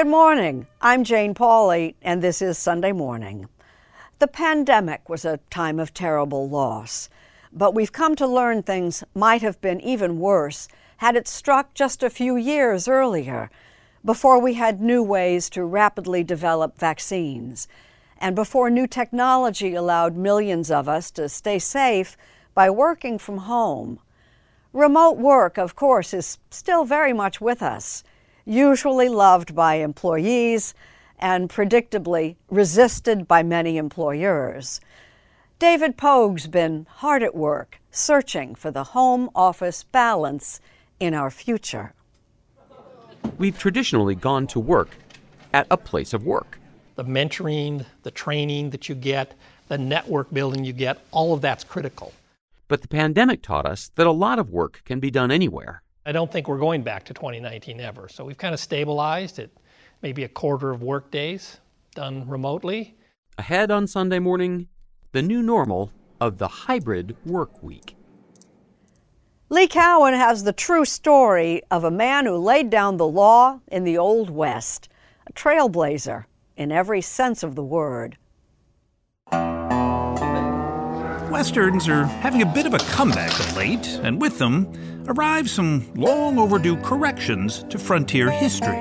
Good morning. I'm Jane Pauley, and this is Sunday Morning. The pandemic was a time of terrible loss, but we've come to learn things might have been even worse had it struck just a few years earlier, before we had new ways to rapidly develop vaccines, and before new technology allowed millions of us to stay safe by working from home. Remote work, of course, is still very much with us usually loved by employees and predictably resisted by many employers. David Pogue's been hard at work searching for the home office balance in our future. We've traditionally gone to work at a place of work. The mentoring, the training that you get, the network building you get, all of that's critical. But the pandemic taught us that a lot of work can be done anywhere. I don't think we're going back to 2019 ever. So we've kind of stabilized at maybe a quarter of work days done remotely. Ahead on Sunday morning, the new normal of the hybrid work week. Lee Cowan has the true story of a man who laid down the law in the Old West, a trailblazer in every sense of the word. Westerns are having a bit of a comeback of late, and with them arrive some long overdue corrections to frontier history.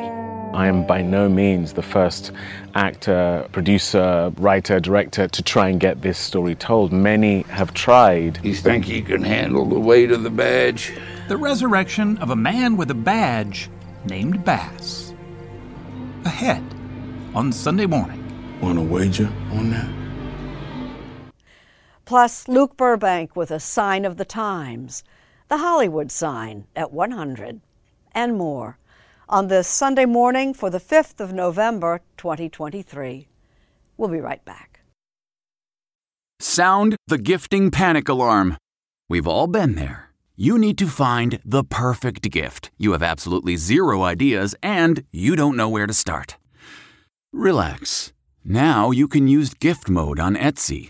I am by no means the first actor, producer, writer, director to try and get this story told. Many have tried. You think you can handle the weight of the badge? The resurrection of a man with a badge named Bass. Ahead on Sunday morning. Want to wager on that? Plus, Luke Burbank with a sign of the times, the Hollywood sign at 100, and more on this Sunday morning for the 5th of November, 2023. We'll be right back. Sound the gifting panic alarm. We've all been there. You need to find the perfect gift. You have absolutely zero ideas and you don't know where to start. Relax. Now you can use gift mode on Etsy.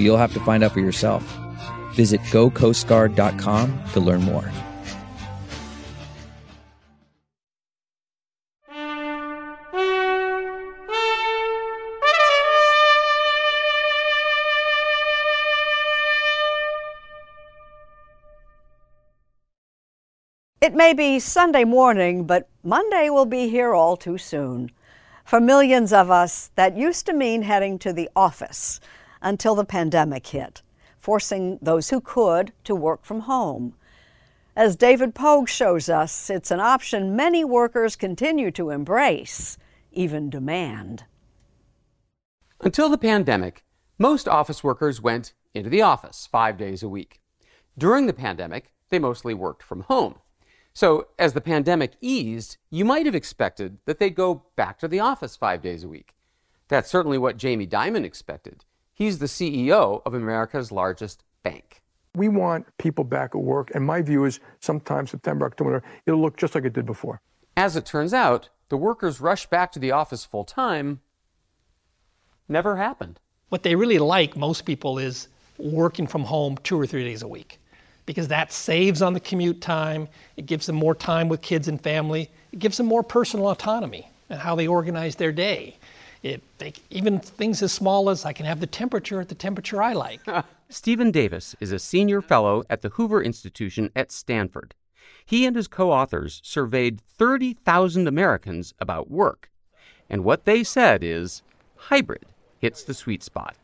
But you'll have to find out for yourself. Visit gocoastguard.com to learn more. It may be Sunday morning, but Monday will be here all too soon. For millions of us, that used to mean heading to the office until the pandemic hit, forcing those who could to work from home. As David Pogue shows us, it's an option many workers continue to embrace, even demand. Until the pandemic, most office workers went into the office five days a week. During the pandemic, they mostly worked from home. So, as the pandemic eased, you might have expected that they'd go back to the office five days a week. That's certainly what Jamie Dimon expected. He's the CEO of America's largest bank. We want people back at work, and my view is sometime September, October, it'll look just like it did before. As it turns out, the workers rush back to the office full time never happened. What they really like, most people, is working from home two or three days a week because that saves on the commute time. It gives them more time with kids and family. It gives them more personal autonomy and how they organize their day. It, they, even things as small as I can have the temperature at the temperature I like. Steven Davis is a senior fellow at the Hoover Institution at Stanford. He and his co authors surveyed 30,000 Americans about work. And what they said is hybrid hits the sweet spot.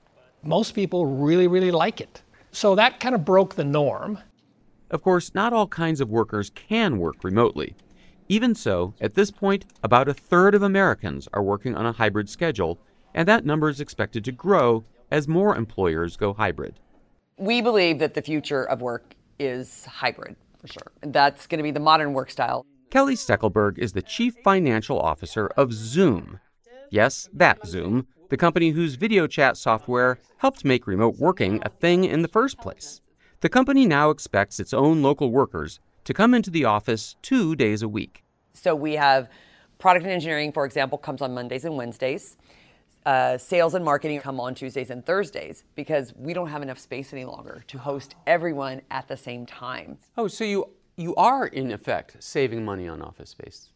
Most people really, really like it. So that kind of broke the norm. Of course, not all kinds of workers can work remotely. Even so, at this point, about a third of Americans are working on a hybrid schedule, and that number is expected to grow as more employers go hybrid. We believe that the future of work is hybrid, for sure. That's going to be the modern work style. Kelly Steckelberg is the Chief Financial Officer of Zoom. Yes, that Zoom, the company whose video chat software helped make remote working a thing in the first place. The company now expects its own local workers to come into the office two days a week. So we have product and engineering, for example, comes on Mondays and Wednesdays. Uh, sales and marketing come on Tuesdays and Thursdays because we don't have enough space any longer to host everyone at the same time. Oh, so you you are in effect saving money on office space.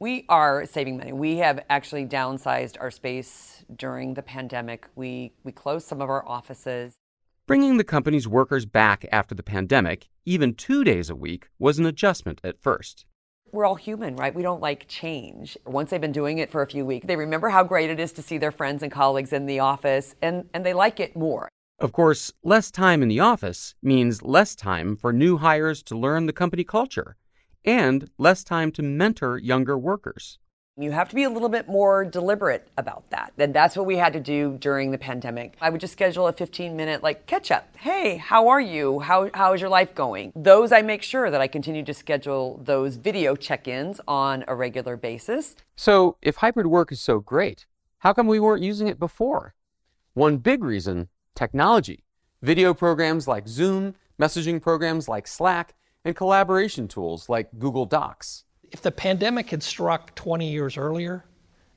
We are saving money. We have actually downsized our space during the pandemic. We we closed some of our offices. Bringing the company's workers back after the pandemic, even two days a week, was an adjustment at first. We're all human, right? We don't like change. Once they've been doing it for a few weeks, they remember how great it is to see their friends and colleagues in the office, and, and they like it more. Of course, less time in the office means less time for new hires to learn the company culture and less time to mentor younger workers. You have to be a little bit more deliberate about that. And that's what we had to do during the pandemic. I would just schedule a 15 minute like catch up. Hey, how are you? How, how is your life going? Those I make sure that I continue to schedule those video check ins on a regular basis. So, if hybrid work is so great, how come we weren't using it before? One big reason technology. Video programs like Zoom, messaging programs like Slack, and collaboration tools like Google Docs if the pandemic had struck 20 years earlier,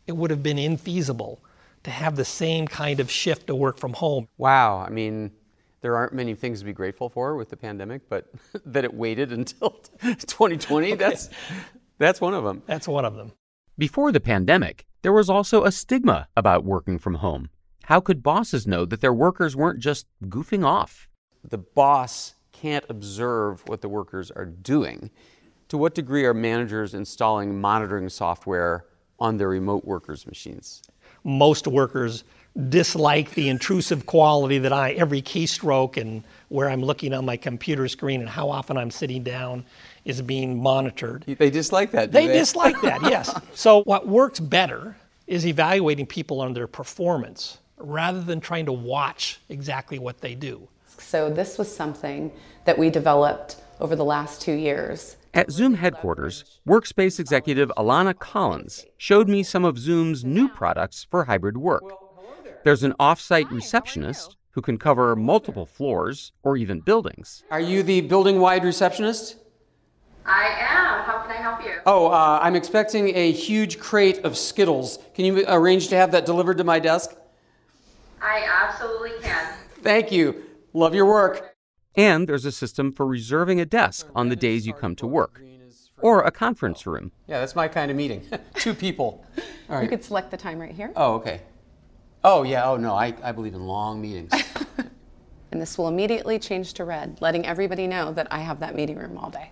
it would have been infeasible to have the same kind of shift to work from home. Wow. I mean, there aren't many things to be grateful for with the pandemic, but that it waited until 2020, okay. that's, that's one of them. That's one of them. Before the pandemic, there was also a stigma about working from home. How could bosses know that their workers weren't just goofing off? The boss can't observe what the workers are doing. To what degree are managers installing monitoring software on their remote workers' machines? Most workers dislike the intrusive quality that I, every keystroke and where I'm looking on my computer screen and how often I'm sitting down is being monitored. They dislike that. They, they, dislike that, yes. So, what works better is evaluating people on their performance rather than trying to watch exactly what they do. So, this was something that we developed over the last two years. At Zoom headquarters, workspace executive Alana Collins showed me some of Zoom's new products for hybrid work. There's an offsite receptionist who can cover multiple floors or even buildings. Are you the building wide receptionist? I am. How can I help you? Oh, uh, I'm expecting a huge crate of Skittles. Can you arrange to have that delivered to my desk? I absolutely can. Thank you. Love your work. And there's a system for reserving a desk on the days you come to work. Or a conference room. Yeah, that's my kind of meeting. Two people. All right. You could select the time right here. Oh, okay. Oh, yeah. Oh, no. I, I believe in long meetings. and this will immediately change to red, letting everybody know that I have that meeting room all day.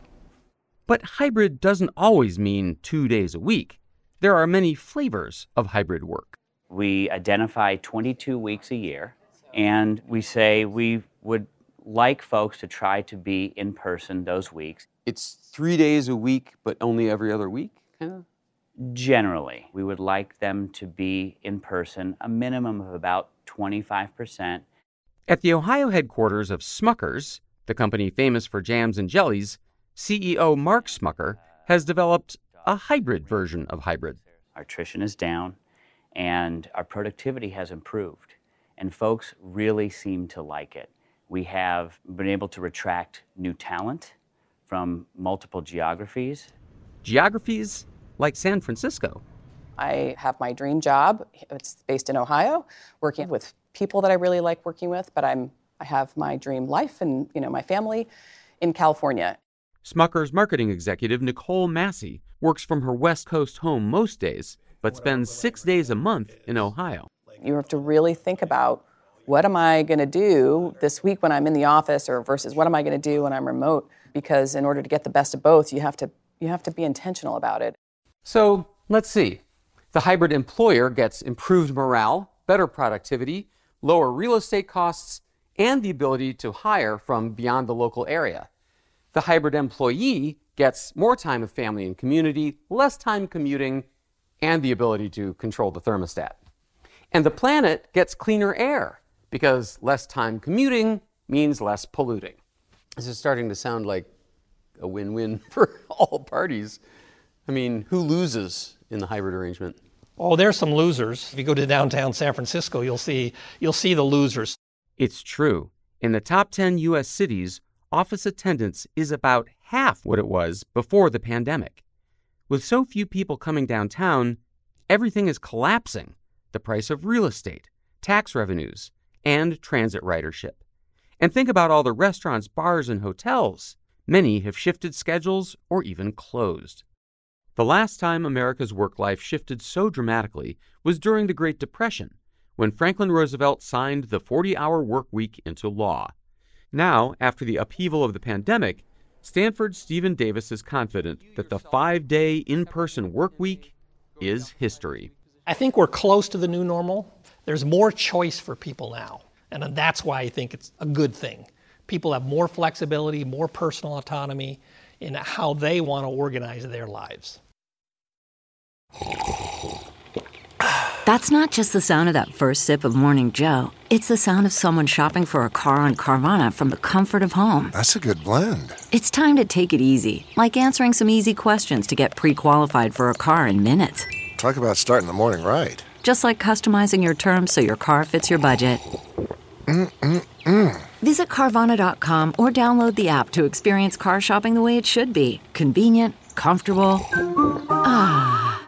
But hybrid doesn't always mean two days a week. There are many flavors of hybrid work. We identify 22 weeks a year, and we say we would like folks to try to be in person those weeks. It's three days a week, but only every other week, kind of? Generally, we would like them to be in person a minimum of about 25%. At the Ohio headquarters of Smuckers, the company famous for jams and jellies, CEO Mark Smucker has developed a hybrid version of hybrid. Our attrition is down and our productivity has improved, and folks really seem to like it. We have been able to attract new talent from multiple geographies. Geographies like San Francisco. I have my dream job. It's based in Ohio, working with people that I really like working with, but I'm I have my dream life and, you know, my family in California. Smucker's marketing executive Nicole Massey works from her West Coast home most days, but spends 6 days a month in Ohio. You have to really think about what am I going to do this week when I'm in the office or versus what am I going to do when I'm remote because in order to get the best of both, you have to you have to be intentional about it. So, let's see. The hybrid employer gets improved morale, better productivity, lower real estate costs, and the ability to hire from beyond the local area. The hybrid employee gets more time with family and community, less time commuting, and the ability to control the thermostat. And the planet gets cleaner air because less time commuting means less polluting. This is starting to sound like a win win for all parties. I mean, who loses in the hybrid arrangement? Oh, there's some losers. If you go to downtown San Francisco, you'll see you'll see the losers. It's true. In the top 10 US cities, office attendance is about half what it was before the pandemic. With so few people coming downtown, everything is collapsing the price of real estate, tax revenues, and transit ridership. And think about all the restaurants, bars, and hotels. Many have shifted schedules or even closed. The last time America's work life shifted so dramatically was during the Great Depression, when Franklin Roosevelt signed the 40 hour work week into law. Now, after the upheaval of the pandemic, Stanford's Steven Davis is confident that the five day in person work week is history. I think we're close to the new normal. There's more choice for people now. And that's why I think it's a good thing. People have more flexibility, more personal autonomy in how they want to organize their lives. That's not just the sound of that first sip of Morning Joe. It's the sound of someone shopping for a car on Carvana from the comfort of home. That's a good blend. It's time to take it easy, like answering some easy questions to get pre qualified for a car in minutes. Talk about starting the morning right. Just like customizing your terms so your car fits your budget. Mm-mm-mm. Visit Carvana.com or download the app to experience car shopping the way it should be convenient, comfortable. Ah.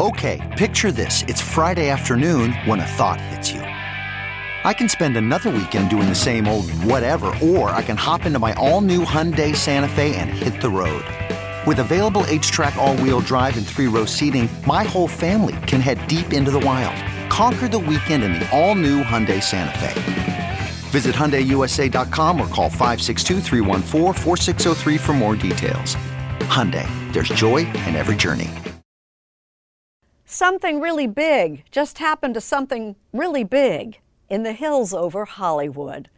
Okay, picture this. It's Friday afternoon when a thought hits you. I can spend another weekend doing the same old whatever, or I can hop into my all new Hyundai Santa Fe and hit the road. With available H-Track all-wheel drive and three-row seating, my whole family can head deep into the wild. Conquer the weekend in the all-new Hyundai Santa Fe. Visit HyundaiUSA.com or call 562-314-4603 for more details. Hyundai, there's joy in every journey. Something really big just happened to something really big in the hills over Hollywood.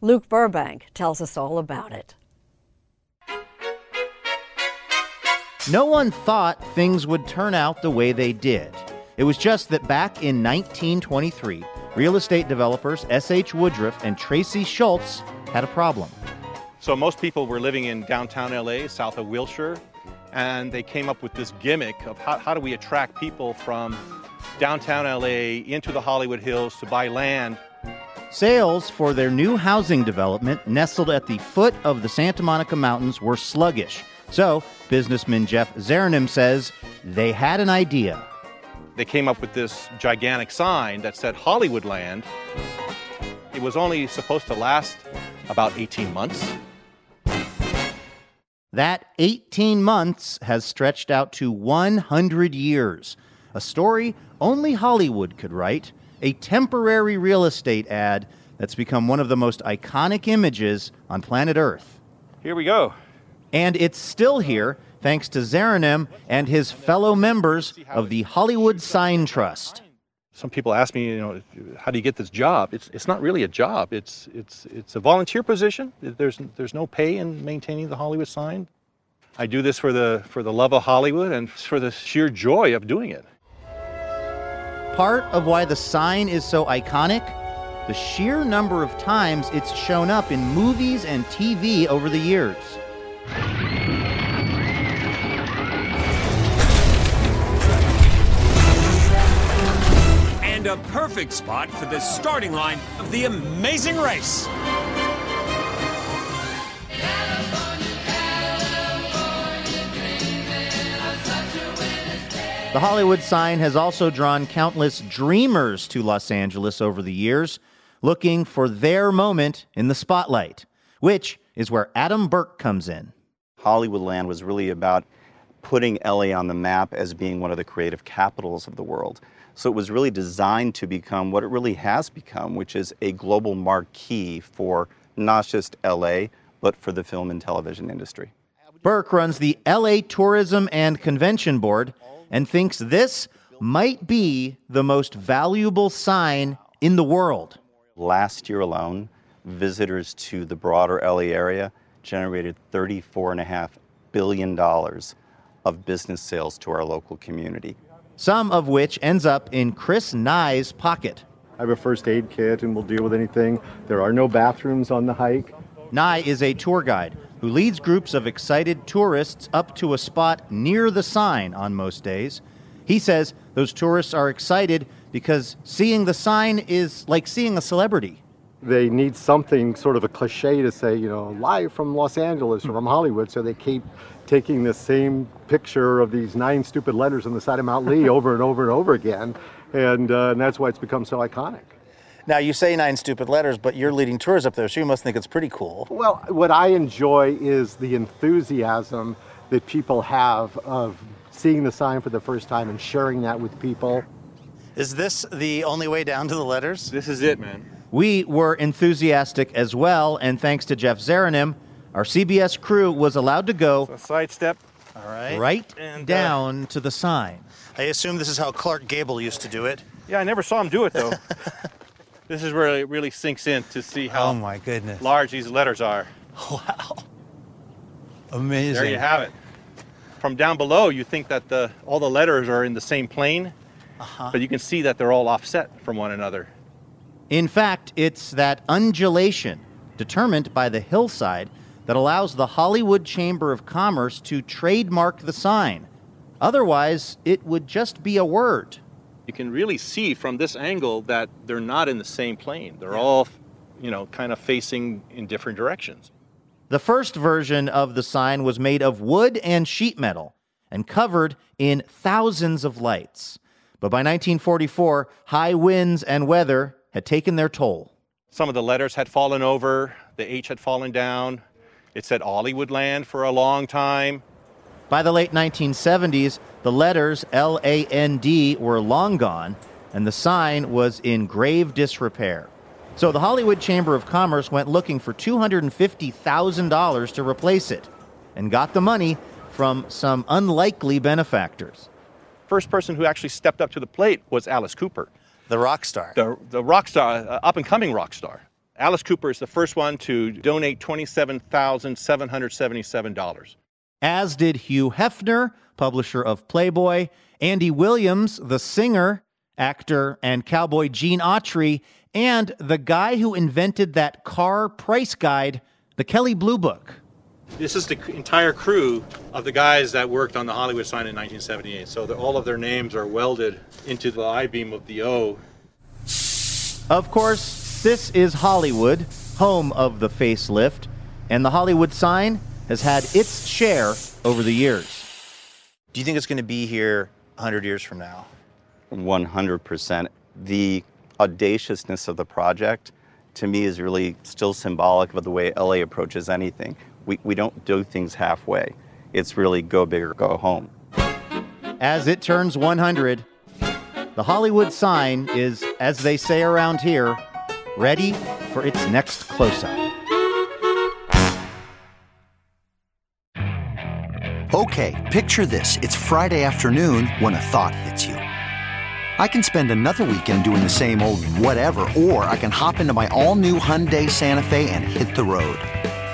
Luke Burbank tells us all about it. No one thought things would turn out the way they did. It was just that back in 1923, real estate developers S.H. Woodruff and Tracy Shoults had a problem. So most people were living in downtown LA, south of Wilshire, and they came up with this gimmick of how, how do we attract people from downtown LA into the Hollywood Hills to buy land. Sales for their new housing development, nestled at the foot of the Santa Monica Mountains, were sluggish. So, businessman Jeff Zarrinnam says they had an idea. They came up with this gigantic sign that said Hollywoodland. It was only supposed to last about 18 months. That 18 months has stretched out to 100 years. A story only Hollywood could write, a temporary real estate ad that's become one of the most iconic images on planet Earth. Here we go. And it's still here thanks to Zarrinnam and his fellow members of the Hollywood Sign Trust. Some people ask me, you know, how do you get this job? It's, it's not really a job. It's, it's, it's a volunteer position. There's, there's no pay in maintaining the Hollywood sign. I do this for the, for the love of Hollywood and for the sheer joy of doing it. Part of why the sign is so iconic, the sheer number of times it's shown up in movies and TV over the years. And a perfect spot for the starting line of the amazing race. The Hollywood sign has also drawn countless dreamers to Los Angeles over the years, looking for their moment in the spotlight, which is where Adam Burke comes in. Hollywoodland was really about putting LA on the map as being one of the creative capitals of the world. So it was really designed to become what it really has become, which is a global marquee for not just LA, but for the film and television industry. Burke runs the LA Tourism and Convention Board and thinks this might be the most valuable sign in the world. Last year alone, visitors to the broader LA area generated $34.5 billion of business sales to our local community. Some of which ends up in Chris Nye's pocket. I have a first aid kit and we'll deal with anything. There are no bathrooms on the hike. Nye is a tour guide who leads groups of excited tourists up to a spot near the sign on most days. He says those tourists are excited because seeing the sign is like seeing a celebrity. They need something sort of a cliche to say, you know, live from Los Angeles or from Hollywood, so they keep taking the same picture of these nine stupid letters on the side of Mount Lee over and over and over again, and, uh, and that's why it's become so iconic. Now, you say nine stupid letters, but you're leading tours up there, so you must think it's pretty cool. Well, what I enjoy is the enthusiasm that people have of seeing the sign for the first time and sharing that with people. Is this the only way down to the letters? This is it, man. We were enthusiastic as well, and thanks to Jeff Zarrinnam, our CBS crew was allowed to go so sidestep. All right. right and, down uh, to the sign. I assume this is how Clark Gable used to do it. Yeah, I never saw him do it though. this is where it really sinks in to see how oh my goodness. large these letters are. Wow. Amazing. There you have it. From down below, you think that the all the letters are in the same plane, uh-huh. but you can see that they're all offset from one another. In fact, it's that undulation determined by the hillside that allows the Hollywood Chamber of Commerce to trademark the sign. Otherwise, it would just be a word. You can really see from this angle that they're not in the same plane. They're all, you know, kind of facing in different directions. The first version of the sign was made of wood and sheet metal and covered in thousands of lights. But by 1944, high winds and weather had taken their toll. Some of the letters had fallen over, the H had fallen down. It said Hollywoodland for a long time. By the late 1970s, the letters L A N D were long gone, and the sign was in grave disrepair. So the Hollywood Chamber of Commerce went looking for $250,000 to replace it and got the money from some unlikely benefactors. First person who actually stepped up to the plate was Alice Cooper. The rock star. The, the rock star, uh, up and coming rock star. Alice Cooper is the first one to donate $27,777. As did Hugh Hefner, publisher of Playboy, Andy Williams, the singer, actor, and cowboy Gene Autry, and the guy who invented that car price guide, the Kelley Blue Book. This is the entire crew of the guys that worked on the Hollywood sign in 1978. So all of their names are welded into the I beam of the O. Of course, this is Hollywood, home of the facelift, and the Hollywood sign has had its share over the years. Do you think it's going to be here 100 years from now? 100%. The audaciousness of the project to me is really still symbolic of the way LA approaches anything. We, we don't do things halfway. It's really go big or go home. As it turns 100, the Hollywood sign is, as they say around here, ready for its next close up. Okay, picture this. It's Friday afternoon when a thought hits you. I can spend another weekend doing the same old whatever, or I can hop into my all new Hyundai Santa Fe and hit the road.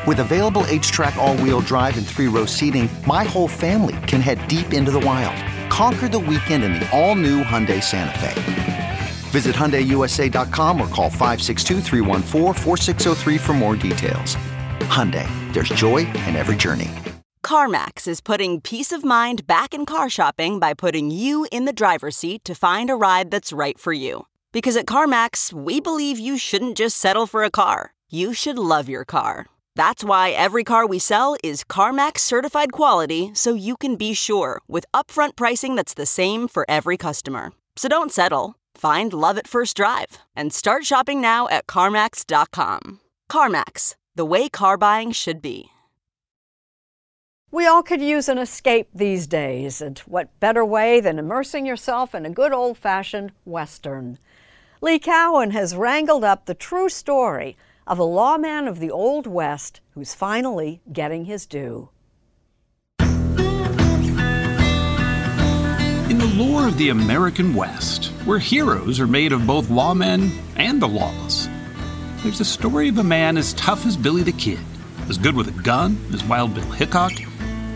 With available H track, all wheel drive, and three row seating, my whole family can head deep into the wild. Conquer the weekend in the all new Hyundai Santa Fe. Visit HyundaiUSA.com or call 562 for more details. Hyundai, there's joy in every journey. CarMax is putting peace of mind back in car shopping by putting you in the driver's seat to find a ride that's right for you. Because at CarMax, we believe you shouldn't just settle for a car, you should love your car. That's why every car we sell is CarMax certified quality so you can be sure with upfront pricing that's the same for every customer. So don't settle. Find love at first drive and start shopping now at CarMax.com. CarMax, the way car buying should be. We all could use an escape these days, and what better way than immersing yourself in a good old fashioned Western? Lee Cowan has wrangled up the true story of a lawman of the Old West who's finally getting his due. In the lore of the American West, where heroes are made of both lawmen and the lawless, there's a story of a man as tough as Billy the Kid, as good with a gun as Wild Bill Hickok,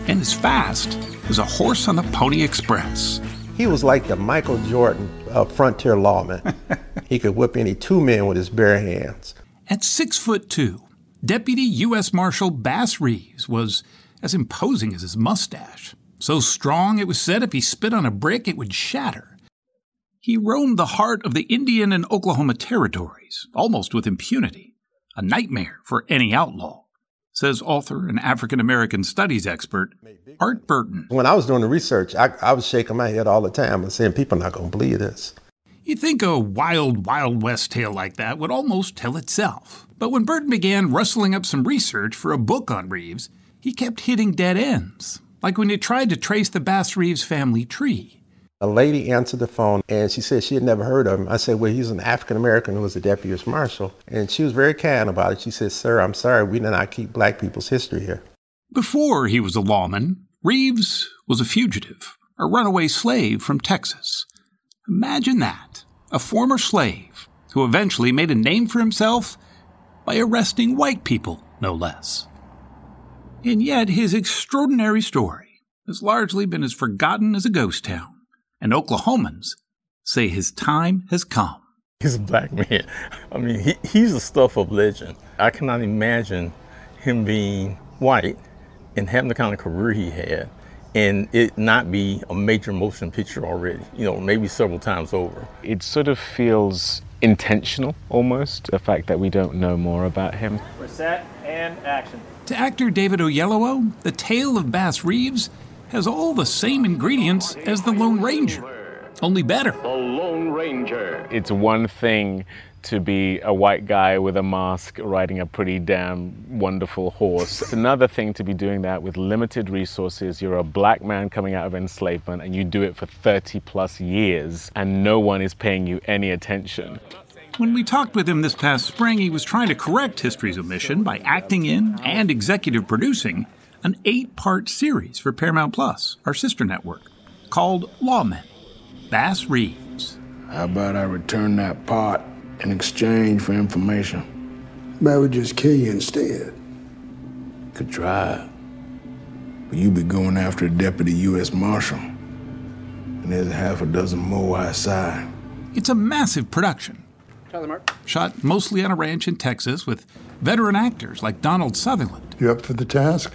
and as fast as a horse on the Pony Express. He was like the Michael Jordan of frontier lawmen. he could whip any two men with his bare hands. At six foot two, Deputy U.S. Marshal Bass Reeves was as imposing as his mustache. So strong it was said if he spit on a brick it would shatter. He roamed the heart of the Indian and Oklahoma territories, almost with impunity, a nightmare for any outlaw, says author and African American studies expert Art Burton. When I was doing the research, I, I was shaking my head all the time and saying, people are not going to believe this. You'd think a wild, Wild West tale like that would almost tell itself. But when Burton began rustling up some research for a book on Reeves, he kept hitting dead ends, like when he tried to trace the Bass Reeves family tree. A lady answered the phone and she said she had never heard of him. I said, Well, he's an African American who was a deputy marshal. And she was very kind about it. She said, Sir, I'm sorry, we do not keep black people's history here. Before he was a lawman, Reeves was a fugitive, a runaway slave from Texas. Imagine that a former slave who eventually made a name for himself by arresting white people, no less. And yet, his extraordinary story has largely been as forgotten as a ghost town, and Oklahomans say his time has come. He's a black man. I mean, he, he's the stuff of legend. I cannot imagine him being white and having the kind of career he had and it not be a major motion picture already, you know, maybe several times over. It sort of feels intentional almost, the fact that we don't know more about him. We're set and action. To actor David Oyelowo, the tale of Bass Reeves has all the same ingredients as The Lone Ranger, only better. The Lone Ranger. It's one thing to be a white guy with a mask riding a pretty damn wonderful horse. It's another thing to be doing that with limited resources. You're a black man coming out of enslavement and you do it for 30 plus years and no one is paying you any attention. When we talked with him this past spring, he was trying to correct history's omission by acting in and executive producing an eight part series for Paramount Plus, our sister network, called Lawmen. Bass Reeves. How about I return that pot in exchange for information? I would just kill you instead. Could try. But you'd be going after a deputy U.S. Marshal. And there's a half a dozen more outside. It's a massive production. Charlie Mark. Shot mostly on a ranch in Texas with veteran actors like Donald Sutherland. You up for the task?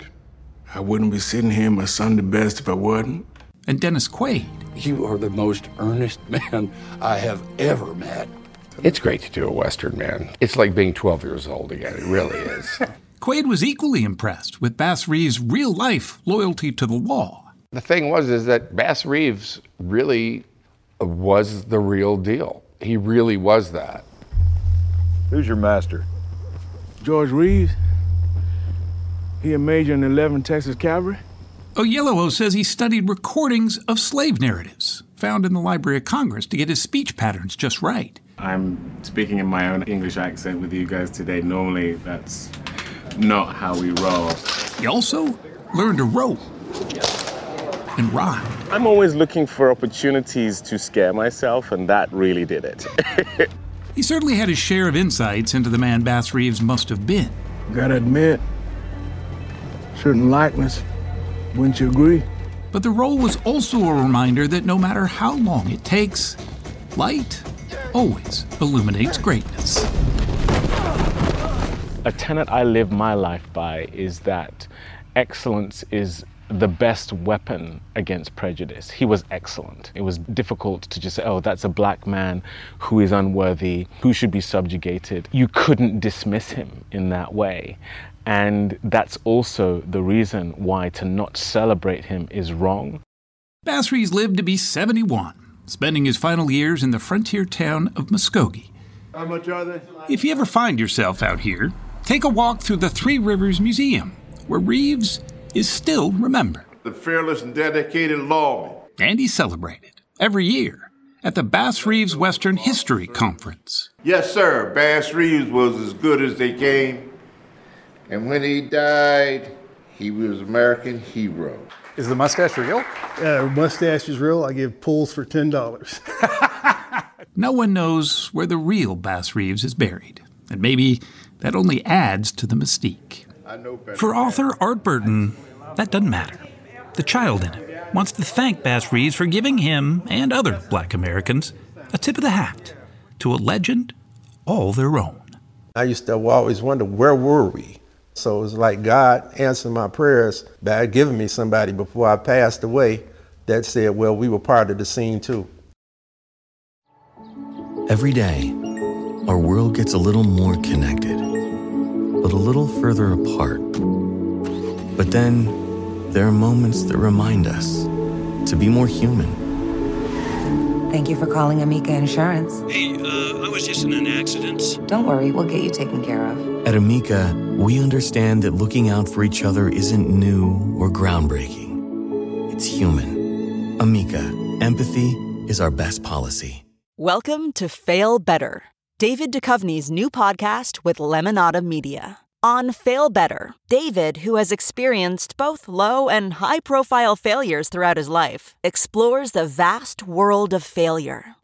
I wouldn't be sitting here my Sunday best if I wasn't. And Dennis Quaid. You are the most earnest man I have ever met. It's great to do a Western, man. It's like being 12 years old again. It really is. Quaid was equally impressed with Bass Reeves' real life loyalty to the law. The thing was is that Bass Reeves really was the real deal. He really was that. Who's your master? George Reeves. He a major in 11 Texas Cavalry. Oyelowo says he studied recordings of slave narratives found in the Library of Congress to get his speech patterns just right. I'm speaking in my own English accent with you guys today. Normally, that's not how we roll. He also learned to row and ride. I'm always looking for opportunities to scare myself, and that really did it. he certainly had his share of insights into the man Bass Reeves must have been. Gotta admit, certain likeness. Wouldn't you agree? But the role was also a reminder that no matter how long it takes, light always illuminates greatness. A tenet I live my life by is that excellence is the best weapon against prejudice. He was excellent. It was difficult to just say, oh, that's a black man who is unworthy, who should be subjugated. You couldn't dismiss him in that way. And that's also the reason why to not celebrate him is wrong. Bass Reeves lived to be 71, spending his final years in the frontier town of Muskogee. How much are they? If you ever find yourself out here, take a walk through the Three Rivers Museum, where Reeves is still remembered. The fearless and dedicated lawman. And he's celebrated every year at the Bass Reeves Western History Conference. Yes, sir. Bass Reeves was as good as they came. And when he died, he was American hero. Is the mustache real? Uh, mustache is real. I give pulls for ten dollars. no one knows where the real Bass Reeves is buried, and maybe that only adds to the mystique. For author Art Burton, that doesn't matter. The child in him wants to thank Bass Reeves for giving him and other black Americans a tip of the hat to a legend all their own. I used to always wonder where were we? So it was like God answered my prayers by giving me somebody before I passed away that said, well, we were part of the scene too. Every day, our world gets a little more connected, but a little further apart. But then, there are moments that remind us to be more human. Thank you for calling Amica Insurance. Hey, uh, I was just in an accident. Don't worry, we'll get you taken care of. At Amica, we understand that looking out for each other isn't new or groundbreaking. It's human. Amica, empathy is our best policy. Welcome to Fail Better, David Duchovny's new podcast with Lemonada Media. On Fail Better, David, who has experienced both low and high profile failures throughout his life, explores the vast world of failure,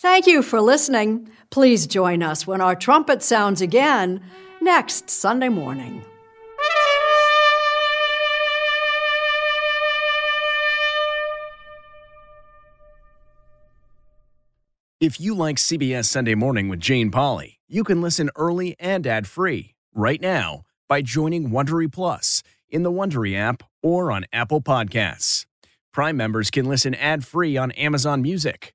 Thank you for listening. Please join us when our trumpet sounds again next Sunday morning. If you like CBS Sunday Morning with Jane Pauley, you can listen early and ad free right now by joining Wondery Plus in the Wondery app or on Apple Podcasts. Prime members can listen ad-free on Amazon Music.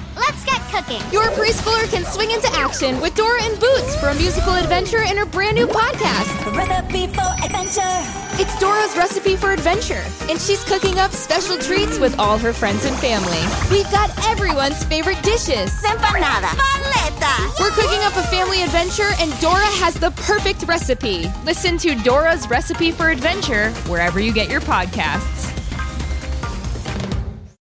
Let's get cooking! Your preschooler can swing into action with Dora and Boots for a musical adventure in her brand new podcast. Recipe for adventure! It's Dora's recipe for adventure, and she's cooking up special treats with all her friends and family. We've got everyone's favorite dishes. Empanadas! Paletas! We're cooking up a family adventure, and Dora has the perfect recipe. Listen to Dora's recipe for adventure wherever you get your podcasts.